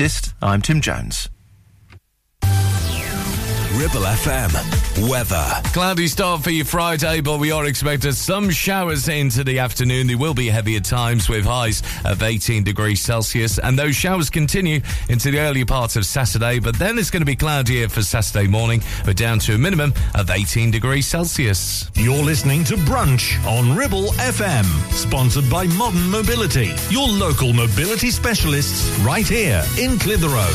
latest, I'm Tim Jones. Ribble FM. Weather. Cloudy start for your Friday, but we are expecting some showers into the afternoon. They will be heavy at times with highs of 18 degrees Celsius, and those showers continue into the early part of Saturday, but then it's going to be cloudier for Saturday morning, but down to a minimum of 18 degrees Celsius. You're listening to Brunch on Ribble FM, sponsored by Modern Mobility, your local mobility specialists right here in Clitheroe.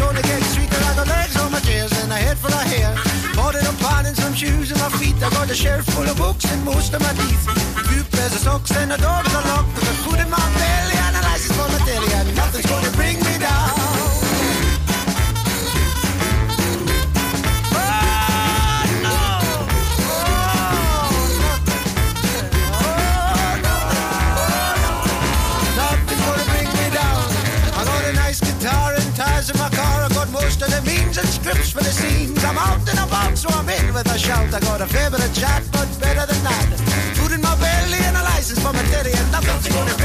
Road. So sweeter, I got legs on my chairs and a head full of hair. Bought it a pan and some shoes on my feet. I got a shelf full of books and most of my teeth. Few pairs of socks and a with a lock. Got food in my belly and a license for my telly. And nothing's gonna bring me down. I'm out in a box, so I'm in with a shout. I got a fair bit chat, but better than that. Food in my belly and a license for my teddy, and nothing's gonna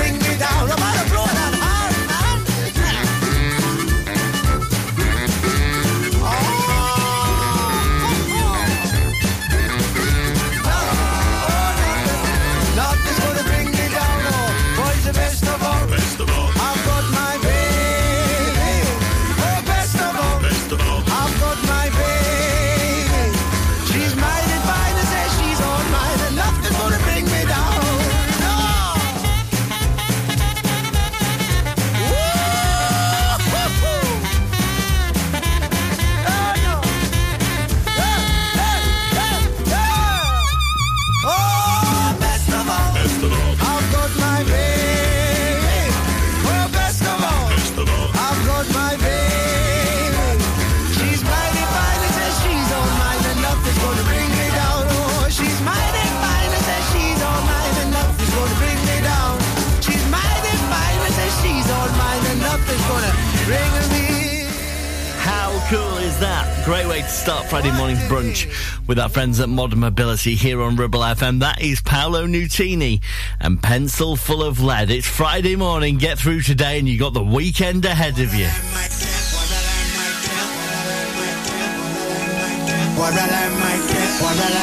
way to start Friday morning's brunch with our friends at Modern Mobility here on Ribble FM. That is Paolo Nutini and Pencil Full of Lead. It's Friday morning. Get through today and you got the weekend ahead of you. What I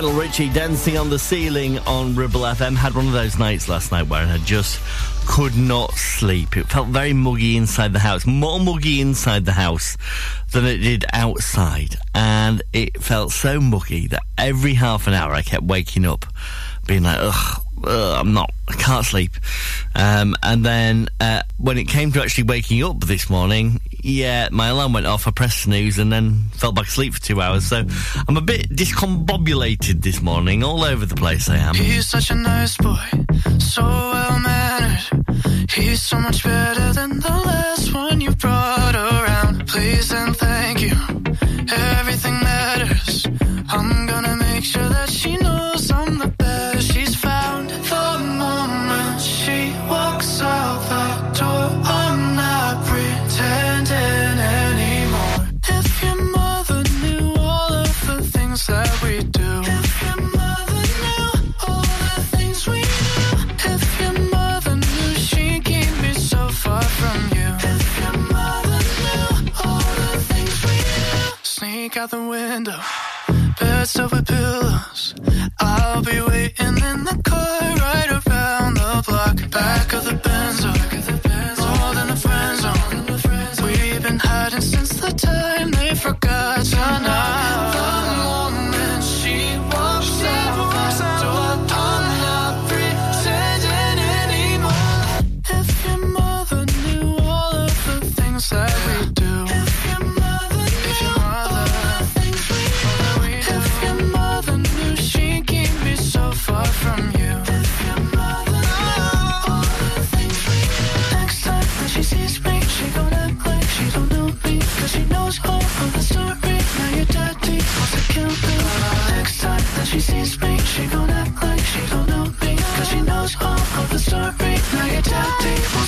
Lionel Richie dancing on the ceiling on Ribble FM had one of those nights last night where I just could not sleep. It felt very muggy inside the house, more muggy inside the house than it did outside. And it felt so muggy that every half an hour I kept waking up being like, ugh, ugh I'm not, I can't sleep. Um, and then uh, when it came to actually waking up this morning, yeah, my alarm went off. I pressed snooze and then fell back asleep for two hours. So I'm a bit discombobulated this morning, all over the place. I am. He's such a nice boy, so well mannered. He's so much better than the last one you brought around. Please and thank you. the window. Music.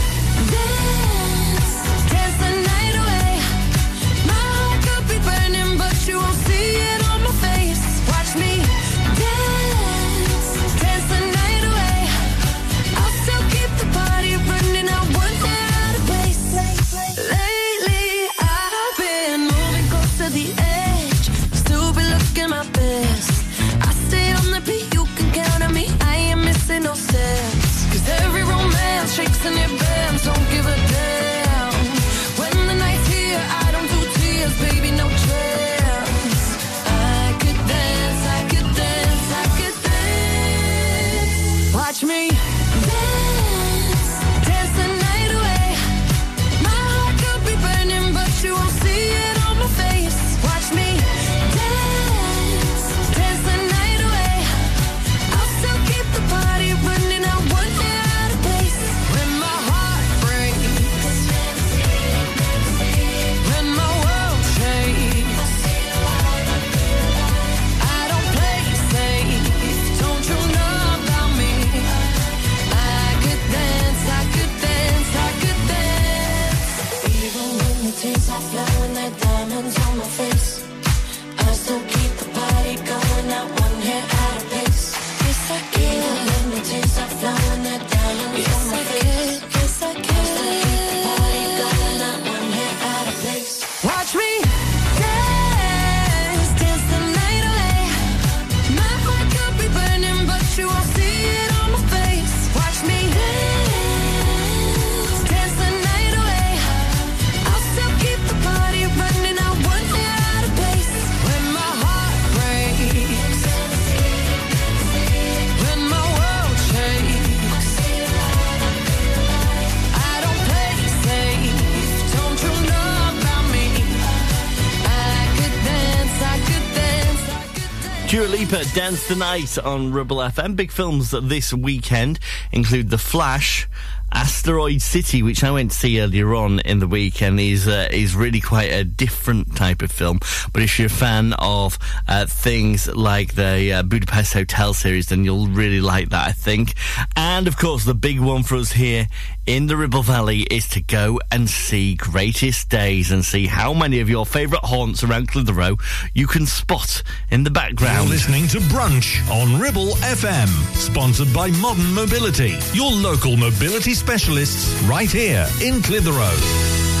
Dance the Night on Ribble FM. Big films this weekend include The Flash, Asteroid City, which I went to see earlier on in the week, and is uh, is really quite a different type of film. But if you're a fan of uh, things like the uh, Budapest Hotel series, then you'll really like that, I think. And of course, the big one for us here in the Ribble Valley is to go and see Greatest Days and see how many of your favourite haunts around Clitheroe you can spot in the background. You're listening to Brunch on Ribble FM, sponsored by Modern Mobility, your local mobility specialists right here in Clitheroe.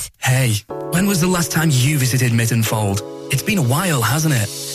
Hey, when was the last time you visited Mytton Fold? It's been a while, hasn't it?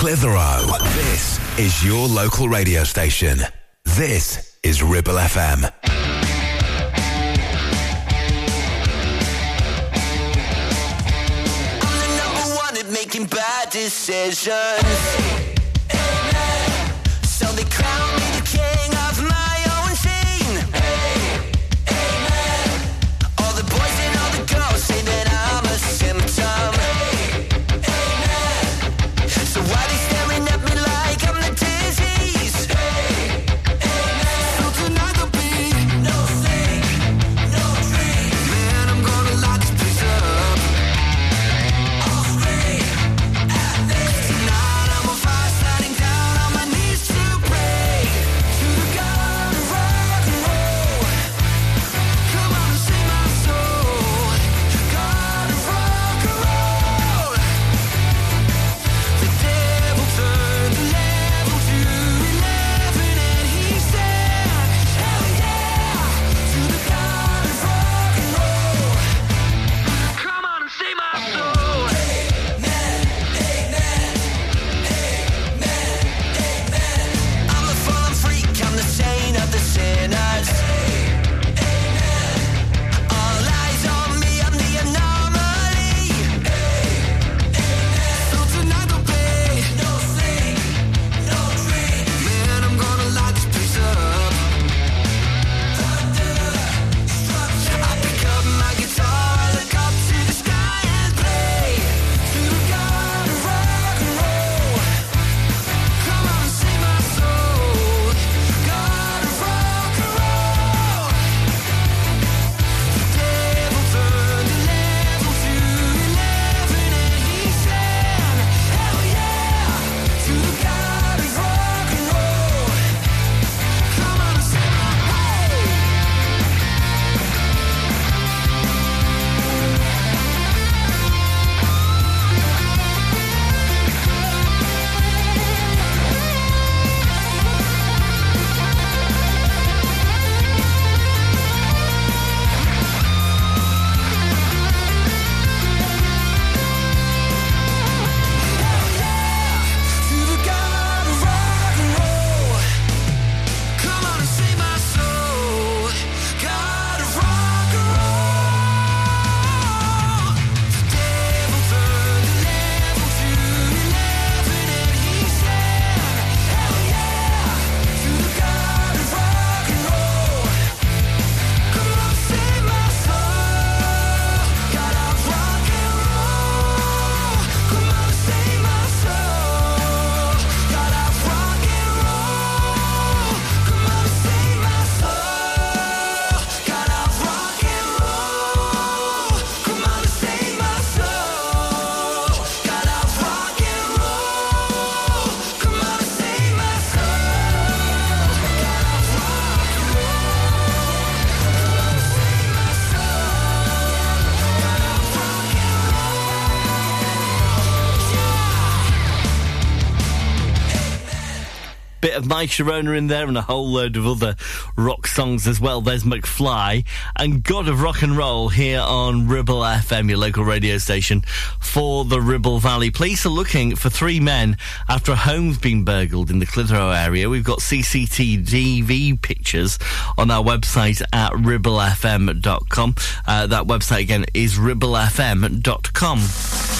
Clitheroe. This is your local radio station. This is Ribble FM. I'm the number one at making bad decisions. of My Sharona in there and a whole load of other rock songs as well. There's McFly and God of Rock and Roll here on Ribble FM, your local radio station for the Ribble Valley. Police are looking for three men after a home's been burgled in the Clitheroe area. We've got CCTV pictures on our website at ribblefm.com. Uh, that website again is ribblefm.com.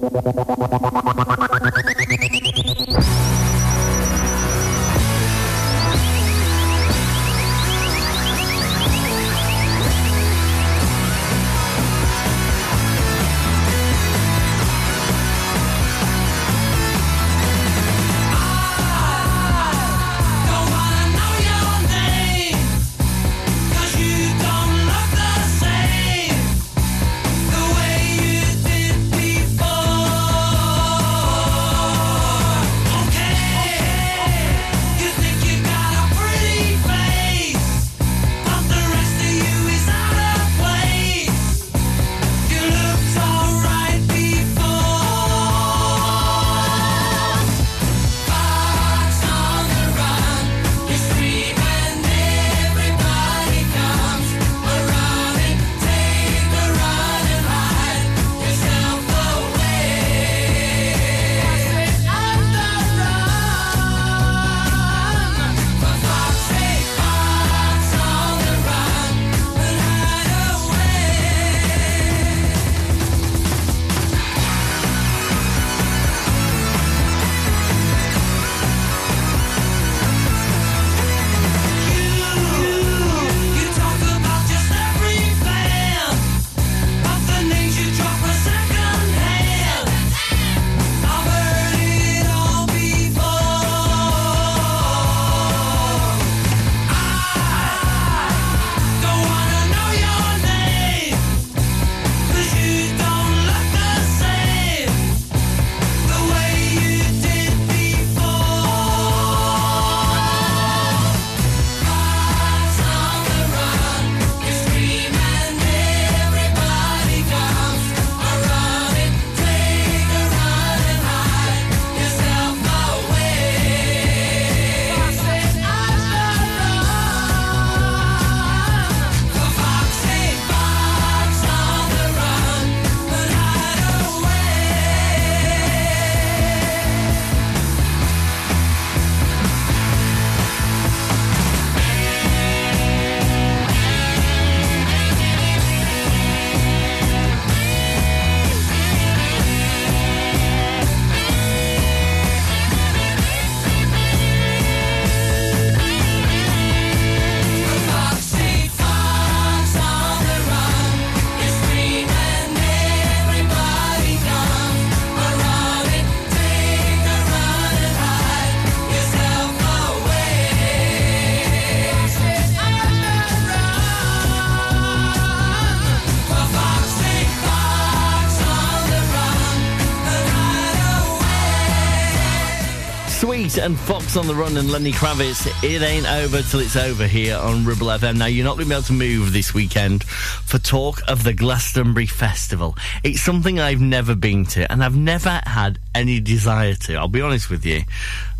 And Fox on the Run and Lenny Kravitz. It ain't over till it's over here on Ribble FM. Now, you're not going to be able to move this weekend for talk of the Glastonbury Festival. It's something I've never been to and I've never had any desire to. I'll be honest with you.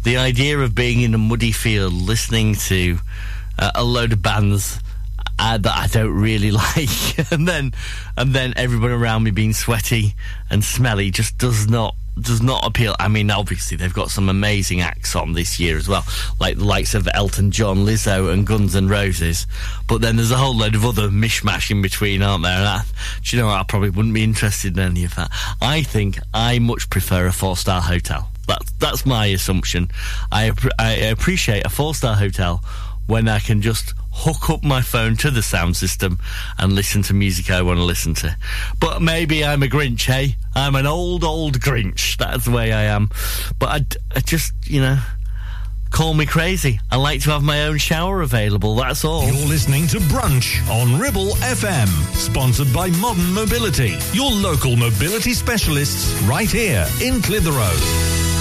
The idea of being in a muddy field listening to uh, a load of bands uh, that I don't really like, and then and then everyone around me being sweaty and smelly just does not does not appeal. I mean, obviously they've got some amazing acts on this year as well, like the likes of Elton John, Lizzo, and Guns N' Roses. But then there's a whole load of other mishmash in between, aren't there? And I, do you know what? I probably wouldn't be interested in any of that. I think I much prefer a four star hotel. That's that's my assumption. I I appreciate a four star hotel when I can just hook up my phone to the sound system and listen to music I want to listen to. But maybe I'm a Grinch, hey? I'm an old, old Grinch. That's the way I am. But I just, you know, call me crazy. I like to have my own shower available, that's all. You're listening to Brunch on Ribble FM, sponsored by Modern Mobility, your local mobility specialists right here in Clitheroe.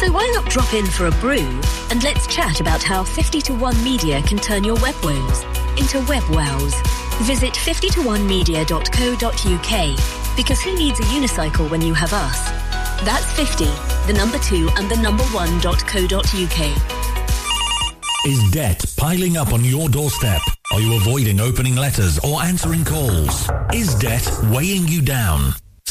So why not drop in for a brew and let's chat about how 50 to 1 media can turn your web woes. into web wows. Visit 50to1media.co.uk because who needs a unicycle when you have us? That's 50, the number 2 and the number 1.co.uk. Is debt piling up on your doorstep? Are you avoiding opening letters or answering calls? Is debt weighing you down?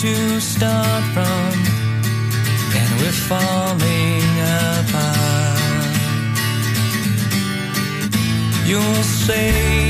To start from, and we're falling apart. You'll say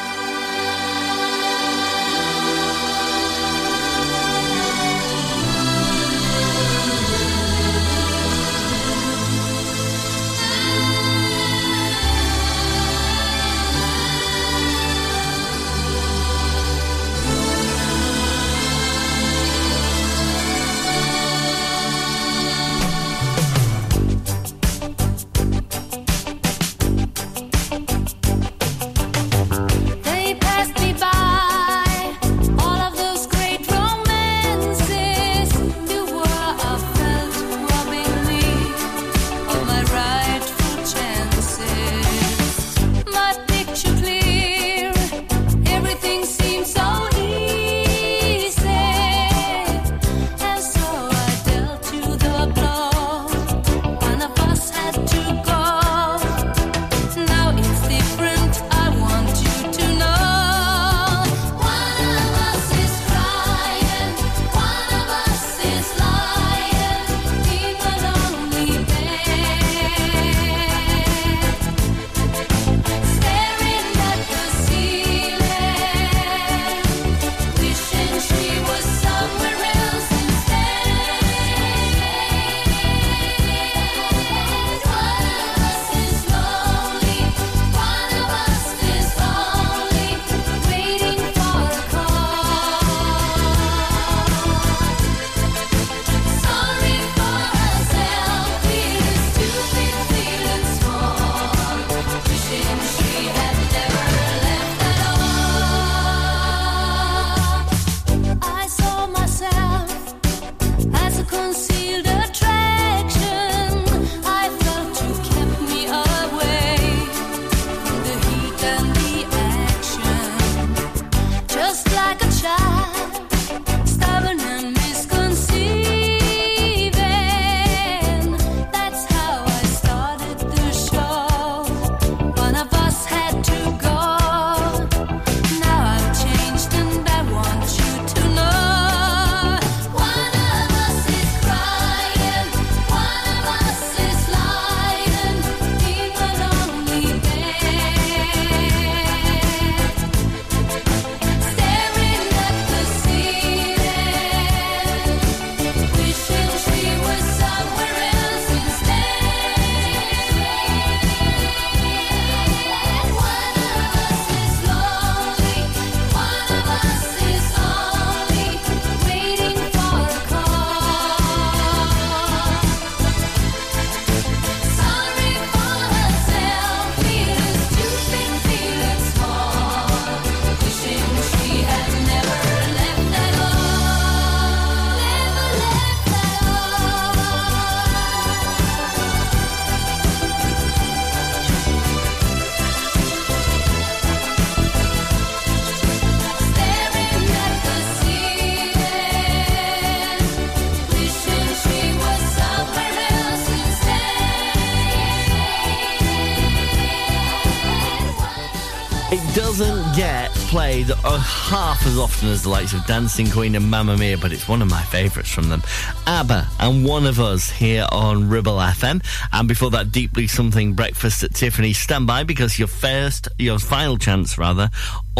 played half as often as the likes of Dancing Queen and Mamma Mia, but it's one of my favourites from them. ABBA and One of Us here on Ribble FM. And before that, Deep Blue Something Breakfast at Tiffany. Stand by because your first, your final chance rather,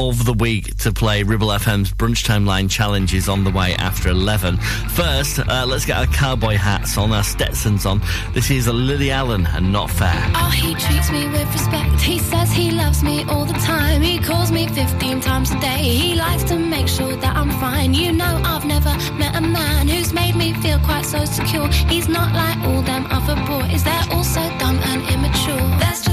of the week to play Ribble FM's Brunch Time Line Challenge is on the way after 11. First, uh, let's get our cowboy hats on, our Stetsons on. This is Lily Allen and Not Fair. Oh, he treats me with respect. He says he loves me all the time. He calls me 15 times a day. He likes to make sure that I'm fine. You know, I've never met a man who's made me feel quite so secure. He's not like all them other boys. They're all so dumb and immature. There's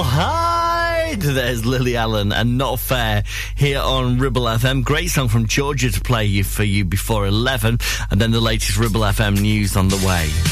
I'll. There's Lily Allen and Not Fair here on Ribble FM. Great song from Georgia to play you for you before 11, and then the latest Ribble FM news on the way.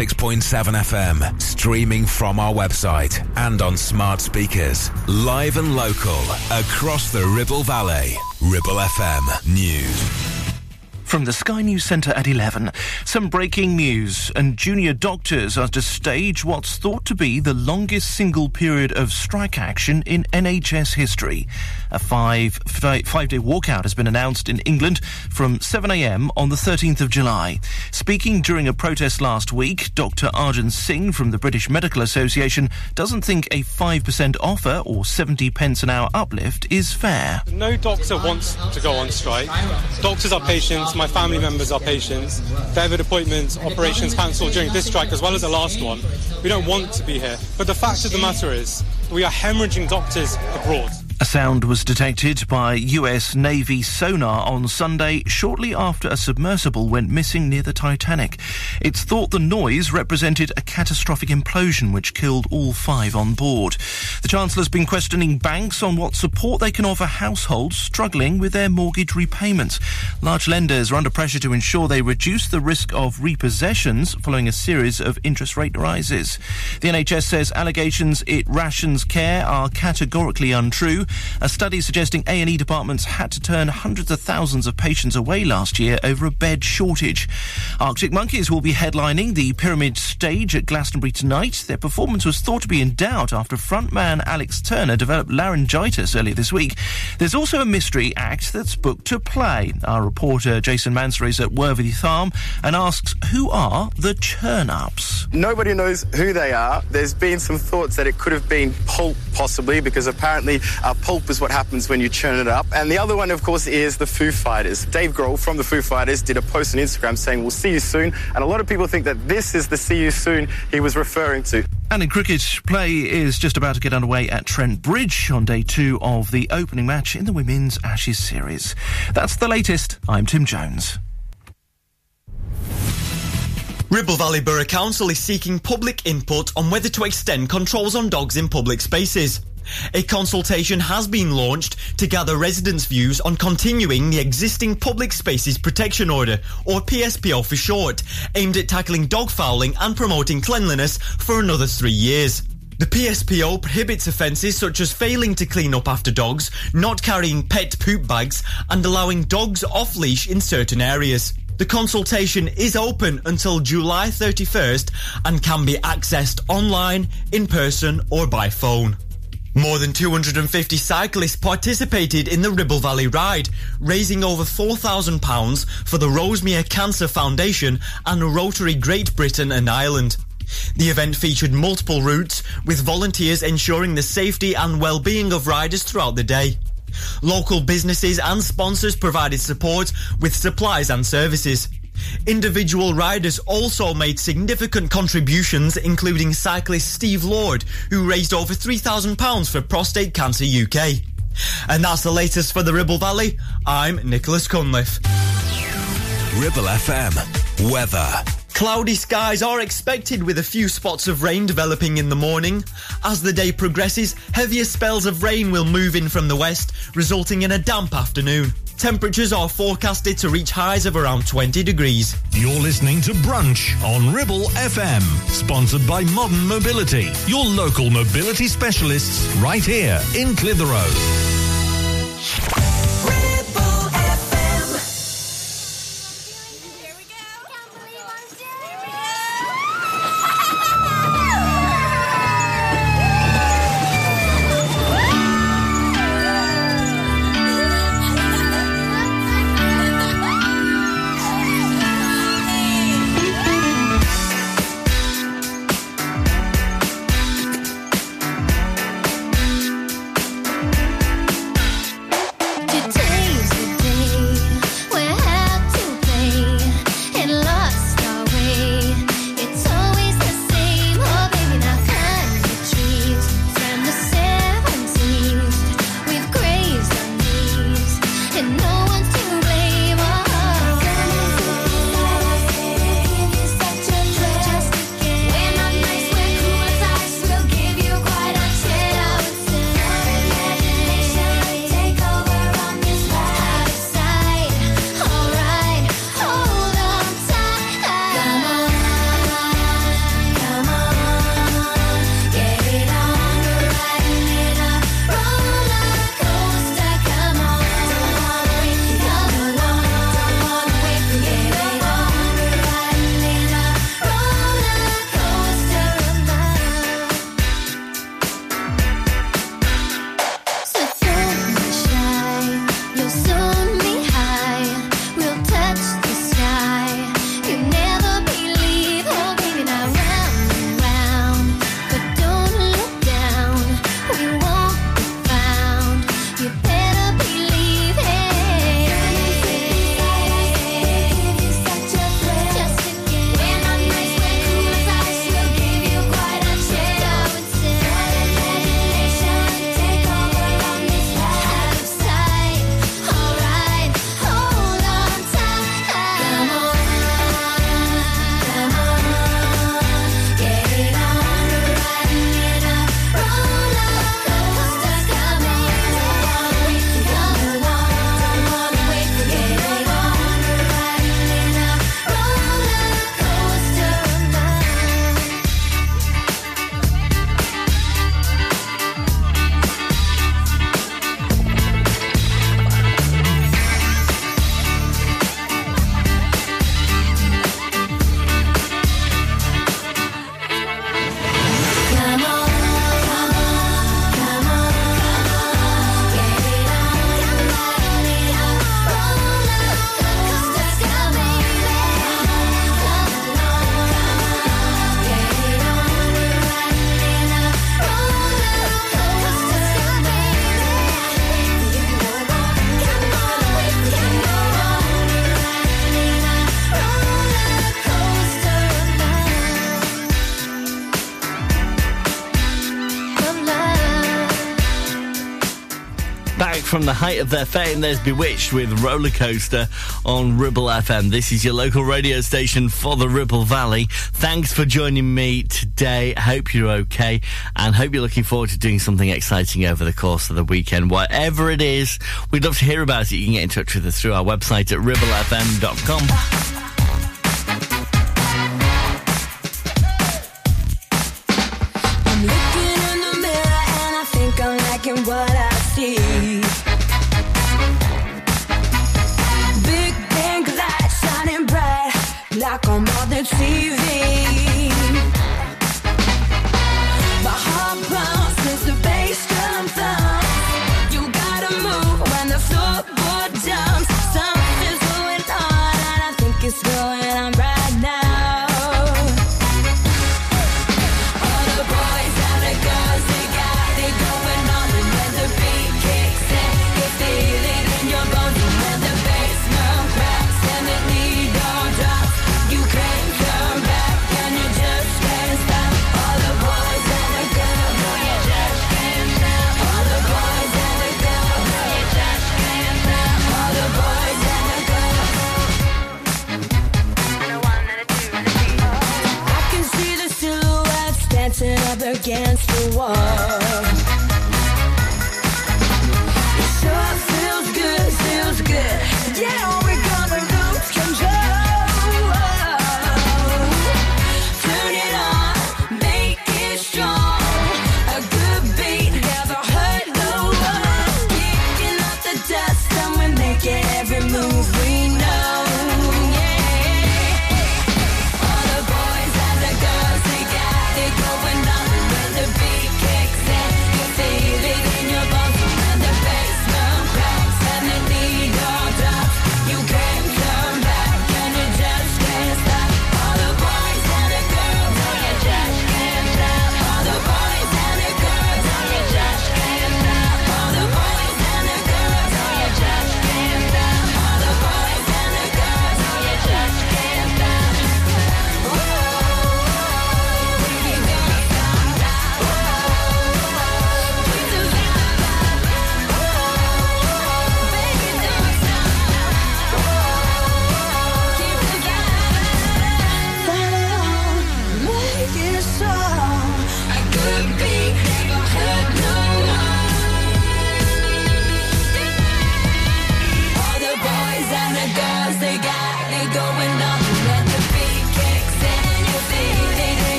106.7 FM, streaming from our website and on smart speakers. Live and local across the Ribble Valley. Ribble FM News. From the Sky News Centre at 11, some breaking news, and junior doctors are to stage what's thought to be the longest single period of strike action in NHS history. A five, five day walkout has been announced in England from 7am on the 13th of July. Speaking during a protest last week, Dr. Arjun Singh from the British Medical Association doesn't think a 5% offer or 70 pence an hour uplift is fair. No doctor wants to go on strike. Doctors are patients, my family members are patients. They've appointments, operations cancelled during this strike as well as the last one. We don't want to be here. But the fact of the matter is, we are hemorrhaging doctors abroad. A sound was detected by US Navy sonar on Sunday shortly after a submersible went missing near the Titanic. It's thought the noise represented a catastrophic implosion which killed all five on board. The Chancellor's been questioning banks on what support they can offer households struggling with their mortgage repayments. Large lenders are under pressure to ensure they reduce the risk of repossessions following a series of interest rate rises. The NHS says allegations it rations care are categorically untrue. A study suggesting A&E departments had to turn hundreds of thousands of patients away last year over a bed shortage. Arctic Monkeys will be headlining the Pyramid stage at Glastonbury tonight. Their performance was thought to be in doubt after frontman Alex Turner developed laryngitis earlier this week. There's also a mystery act that's booked to play. Our reporter Jason Manser is at Worthy Farm and asks, who are the Churn-Ups? Nobody knows who they are. There's been some thoughts that it could have been pulp, possibly, because apparently uh, pulp is what happens when you churn it up. And the other one, of course, is the Foo Fighters. Dave Grohl from the Foo Fighters did a post on Instagram saying, We'll see you soon. And a lot of people think that this is the see you soon he was referring to. And in cricket, play is just about to get underway at Trent Bridge on day two of the opening match in the Women's Ashes series. That's the latest. I'm Tim Jones. Ribble Valley Borough Council is seeking public input on whether to extend controls on dogs in public spaces. A consultation has been launched to gather residents' views on continuing the existing Public Spaces Protection Order, or PSPO for short, aimed at tackling dog fouling and promoting cleanliness for another three years. The PSPO prohibits offences such as failing to clean up after dogs, not carrying pet poop bags, and allowing dogs off leash in certain areas. The consultation is open until July 31st and can be accessed online, in person, or by phone. More than 250 cyclists participated in the Ribble Valley Ride, raising over £4,000 for the Rosemere Cancer Foundation and Rotary Great Britain and Ireland. The event featured multiple routes, with volunteers ensuring the safety and well-being of riders throughout the day. Local businesses and sponsors provided support with supplies and services. Individual riders also made significant contributions, including cyclist Steve Lord, who raised over £3,000 for Prostate Cancer UK. And that's the latest for the Ribble Valley. I'm Nicholas Cunliffe. Ribble FM. Weather. Cloudy skies are expected with a few spots of rain developing in the morning. As the day progresses, heavier spells of rain will move in from the west, resulting in a damp afternoon. Temperatures are forecasted to reach highs of around 20 degrees. You're listening to Brunch on Ribble FM, sponsored by Modern Mobility, your local mobility specialists right here in Clitheroe. from the height of their fame, there's B*Witched with Roller Coaster on Ribble FM. This is your local radio station for the Ribble Valley. Thanks for joining me today. Hope you're okay and hope you're looking forward to doing something exciting over the course of the weekend. Whatever it is, we'd love to hear about it. You can get in touch with us through our website at ribblefm.com. one.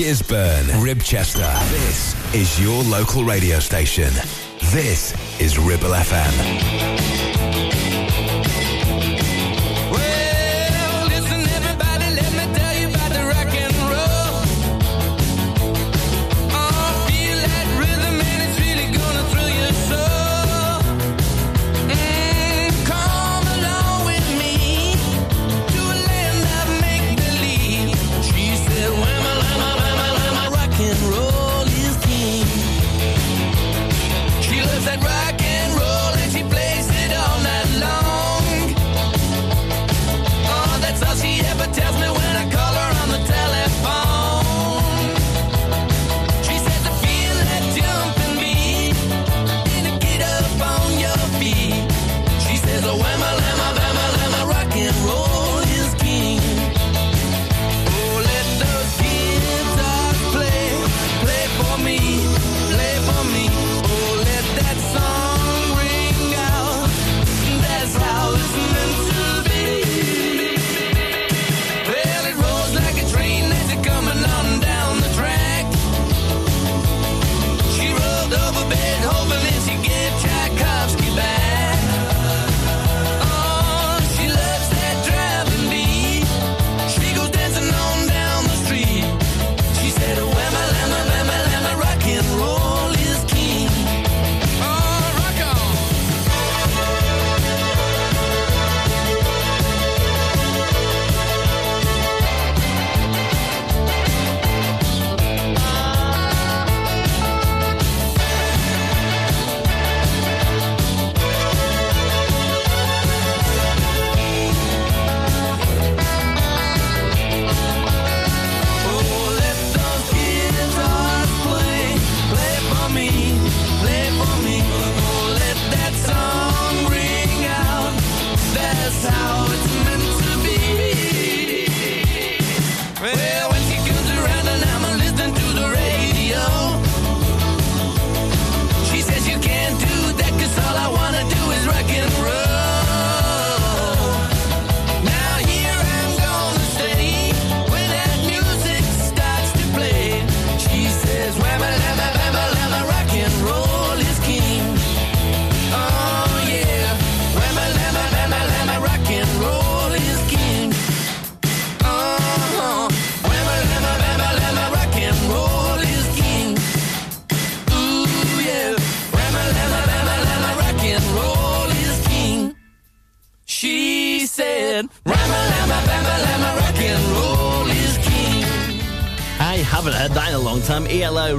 Gisburn, Ribchester. This is your local radio station. This is Ribble FM.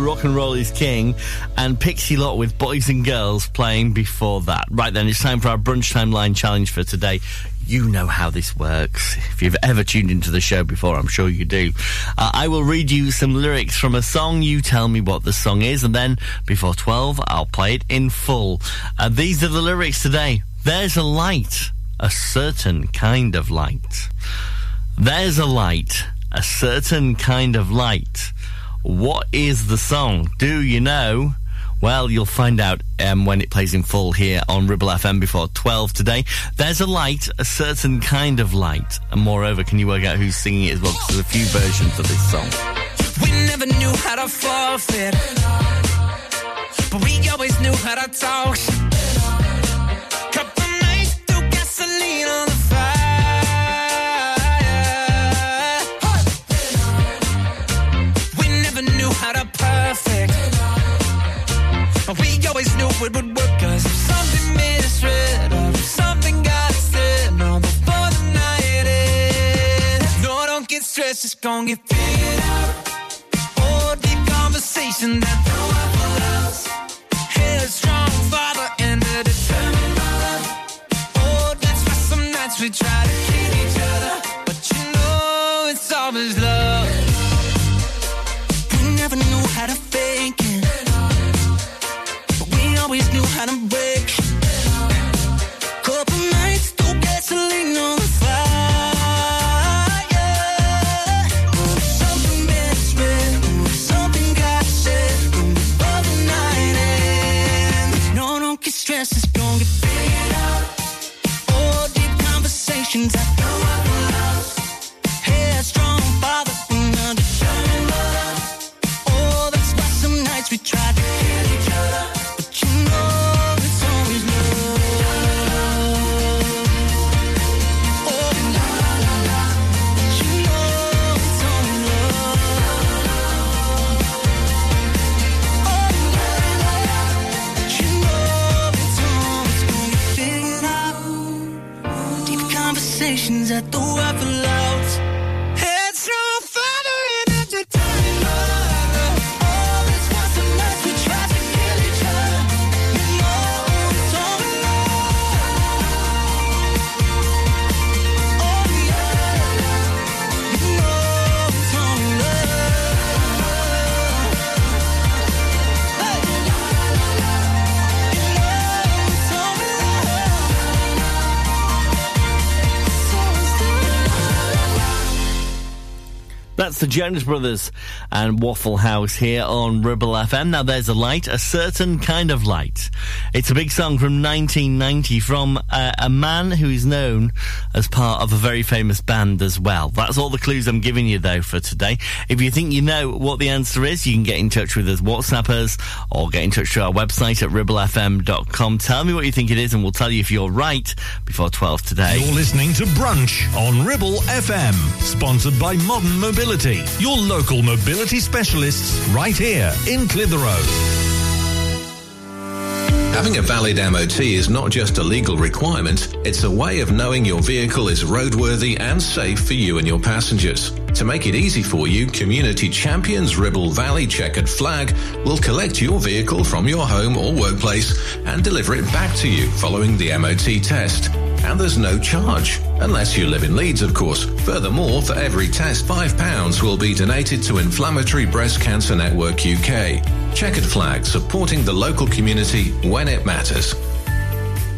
Rock and Roll is King, and Pixie Lott with Boys and Girls playing before that. Right then, it's time for our Brunch Timeline challenge for today. You know how this works. If you've ever tuned into the show before, I'm sure you do. Uh, I will read you some lyrics from a song. You tell me what the song is, and then before 12, I'll play it in full. Uh, these are the lyrics today. There's a light, a certain kind of light. There's a light, a certain kind of light. What is the song? Do you know? Well, you'll find out um, when it plays in full here on Ribble FM before 12 today. There's a light, a certain kind of light. And moreover, can you work out who's singing it as well? Because there's a few versions of this song. We never knew how to forfeit, but we always knew how to talk. But we always knew it would work. Cause if something red, or if something got said, no, before the night ends. No, don't get stressed, it's gonna get figured out. Oh, deep conversation that throw up loves. Headstrong father and a determined mother. Oh, that's why some nights we try to kill each other. But you know it's always love. tú how to break. Couple nights, gasoline on the fire. Something something got night. No, don't get stressed, it's gonna get big. All deep conversations. I the Jonas Brothers and Waffle House here on Ribble FM. Now there's a light, a certain kind of light. It's a big song from 1990 from uh, a man who is known as part of a very famous band as well. That's all the clues I'm giving you though for today. If you think you know what the answer is, you can get in touch with us, WhatsApp us, or get in touch through our website at ribblefm.com. Tell me what you think it is and we'll tell you if you're right before 12 today. You're listening to Brunch on Ribble FM, sponsored by Modern Mobility, your local mobility specialists right here in Clitheroe. Having a valid MOT is not just a legal requirement, it's a way of knowing your vehicle is roadworthy and safe for you and your passengers. To make it easy for you, Community Champions Ribble Valley Checkered Flag will collect your vehicle from your home or workplace and deliver it back to you following the MOT test. And there's no charge, unless you live in Leeds, of course. Furthermore, for every test, £5 will be donated to Inflammatory Breast Cancer Network UK. Checkered Flag, supporting the local community when it matters.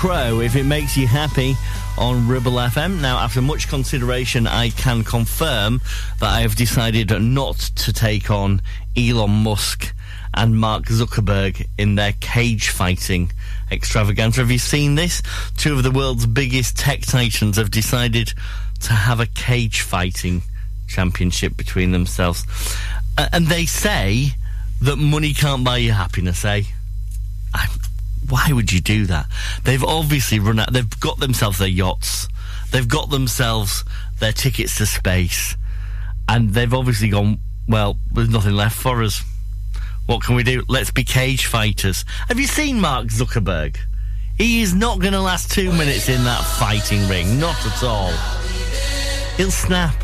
Crow, if it makes you happy, on Ribble FM. Now, after much consideration, I can confirm that I have decided not to take on Elon Musk and Mark Zuckerberg in their cage fighting extravaganza. Have you seen this? Two of the world's biggest tech titans have decided to have a cage fighting championship between themselves. Uh, and they say that money can't buy you happiness, eh? I, why would you do that? They've obviously run out. They've got themselves their yachts. They've got themselves their tickets to space. And they've obviously gone, well, there's nothing left for us. What can we do? Let's be cage fighters. Have you seen Mark Zuckerberg? He is not going to last two minutes in that fighting ring. Not at all. He'll snap.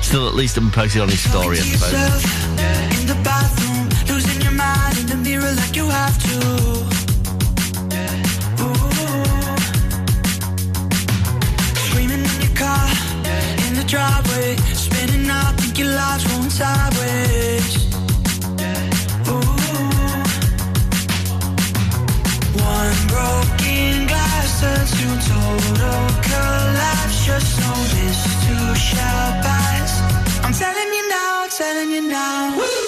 Still, at least I'm posted on his story, I suppose. Mind in the mirror like you have to. Ooh. Screaming in your car, in the driveway, spinning out, think your life's going sideways. Ooh. One broken glass turns to total collapse. Just this too shall pass. I'm telling you now, telling you now. When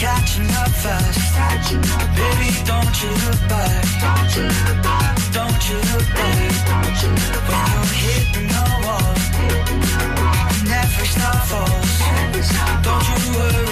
I'm telling you now, telling you catching up fast. Baby, don't you look back. Don't you look back. When you're hitting the wall, never stop falls. Don't you worry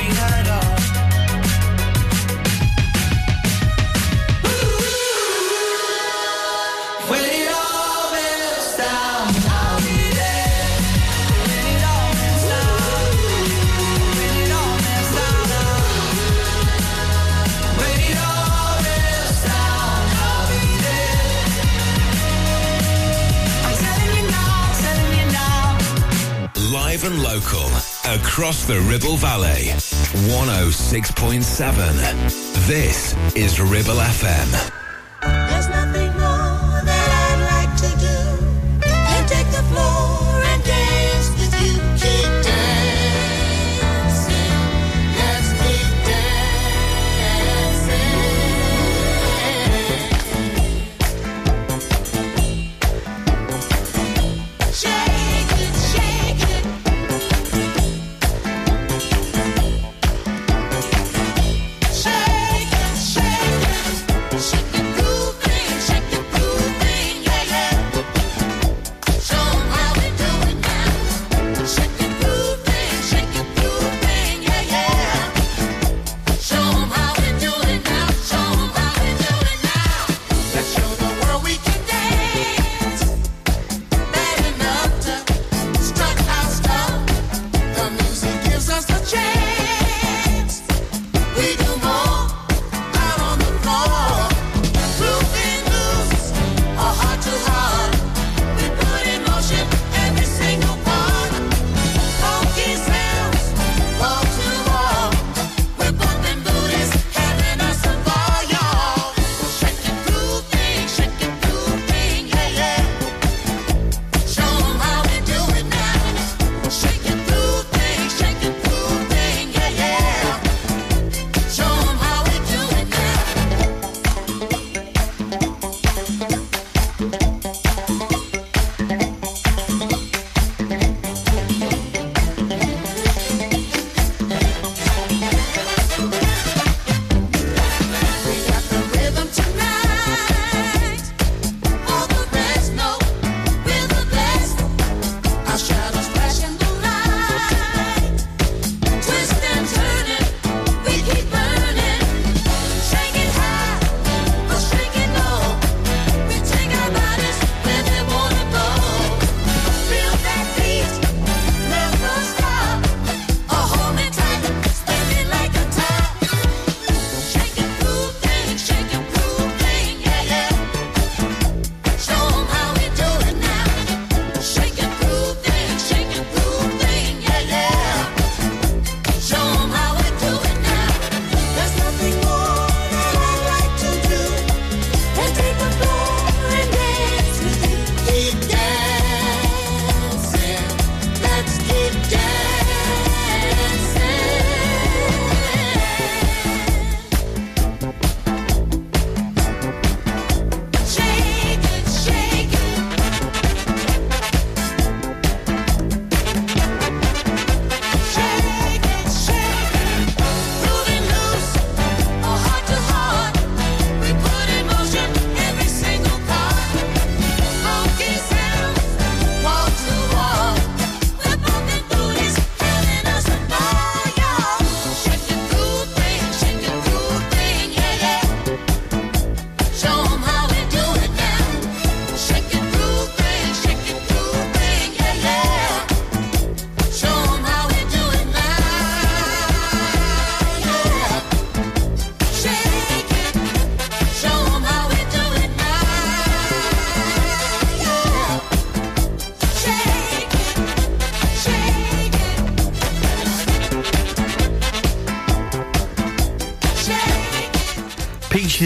local across the Ribble Valley. 106.7. This is Ribble FM.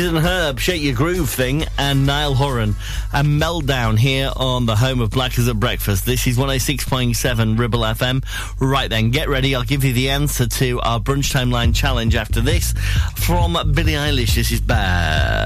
Monkeys and Herb, Shake Your Groove Thing, and Niall Horan, and Meltdown here on the home of Blackers at Breakfast. This is 106.7 Ribble FM. Right then, get ready. I'll give you the answer to our Brunch Timeline Challenge after this. From Billie Eilish, this is bad.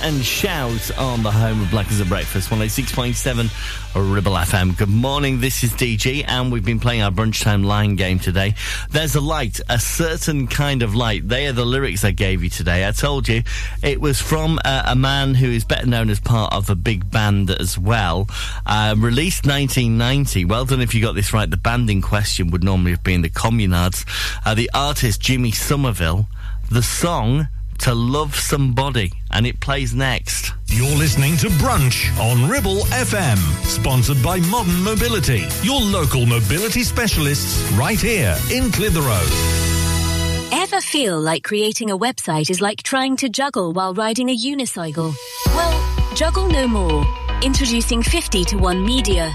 And Shout on the home of Black as a Breakfast, 106.7 Ribble FM. Good morning, this is DG, and we've been playing our brunch time line game today. There's a light, a certain kind of light. They are the lyrics I gave you today. I told you it was from uh, a man who is better known as part of a big band as well. Uh, released 1990. Well done if you got this right. The band in question would normally have been the Communards. Uh, the artist Jimmy Somerville. The song to love somebody, and it plays next. You're listening to Brunch on Ribble FM, sponsored by Modern Mobility, your local mobility specialists right here in Clitheroe. Ever feel like creating a website is like trying to juggle while riding a unicycle? Well, juggle no more. Introducing 50 to 1 Media.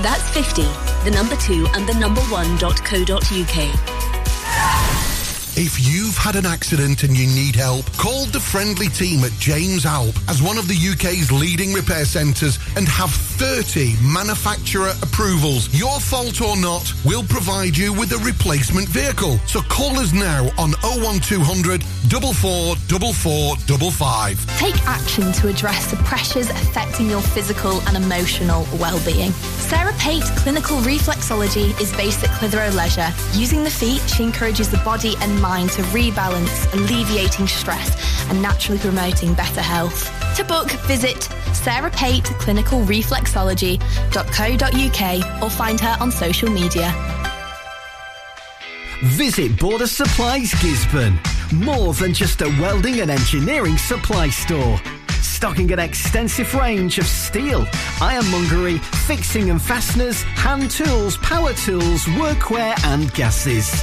That's 50, the number 2 and the number 1.co.uk. If you've had an accident and you need help, call the friendly team at James Alp as one of the UK's leading repair centres and have 30 manufacturer approvals. Your fault or not, we'll provide you with a replacement vehicle. So call us now on 01200 444455. Take action to address the pressures affecting your physical and emotional well-being. Sarah Pate Clinical Reflexology is based at Clitheroe Leisure. Using the feet, she encourages the body and mind to rebalance, alleviating stress and naturally promoting better health. To book, visit Sarah Pate Clinical Reflexology.co.uk or find her on social media. Visit Border Supplies Gisburn. More than just a welding and engineering supply store. Stocking an extensive range of steel, ironmongery, fixing and fasteners, hand tools, power tools, workwear and gases.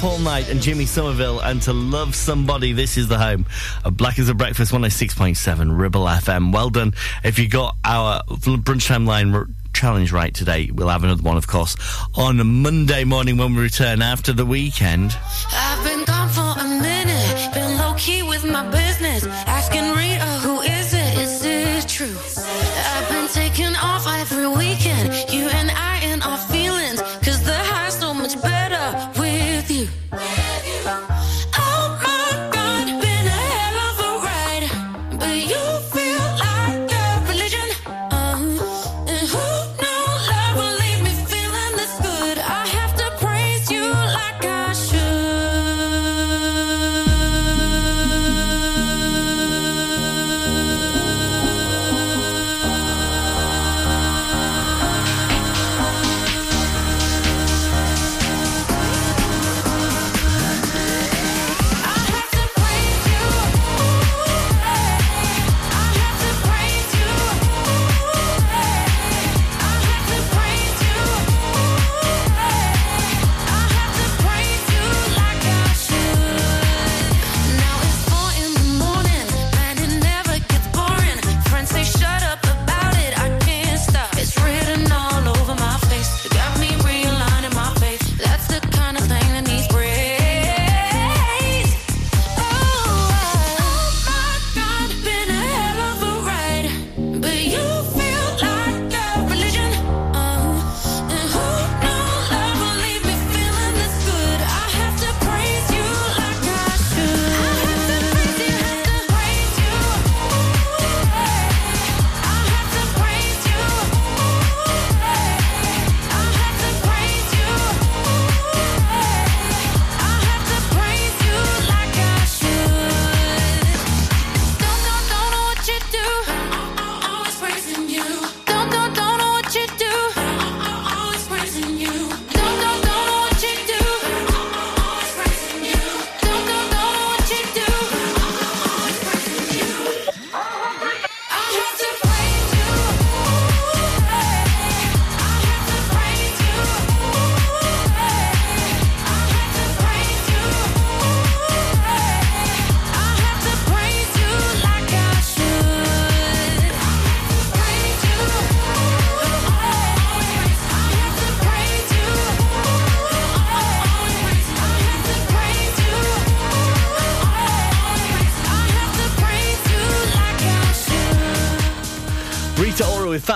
Paul Knight and Jimmy Somerville, and to love somebody. This is the home of Black as a Breakfast 106.7 Ribble FM. Well done. If you got our lunchtime line challenge right today, we'll have another one, of course, on Monday morning when we return after the weekend. I've been gone for a minute, been low key with my business.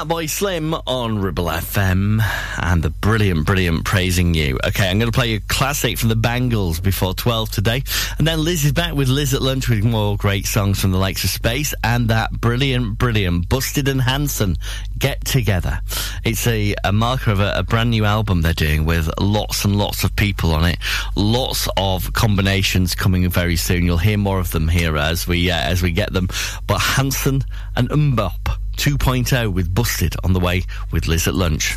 Fatboy Slim on Ribble FM and the brilliant, brilliant Praising You. Okay, I'm going to play a classic from the Bangles before 12 today. And then Liz is back with Liz at lunch with more great songs from the likes of Space and that brilliant, brilliant Busted and Hanson Get Together. It's a, a marker of a, a brand new album they're doing with lots and lots of people on it. Lots of combinations coming very soon. You'll hear more of them here as we, uh, as we get them. But Hanson and Umber two oh with Busted on the way with Liz at lunch.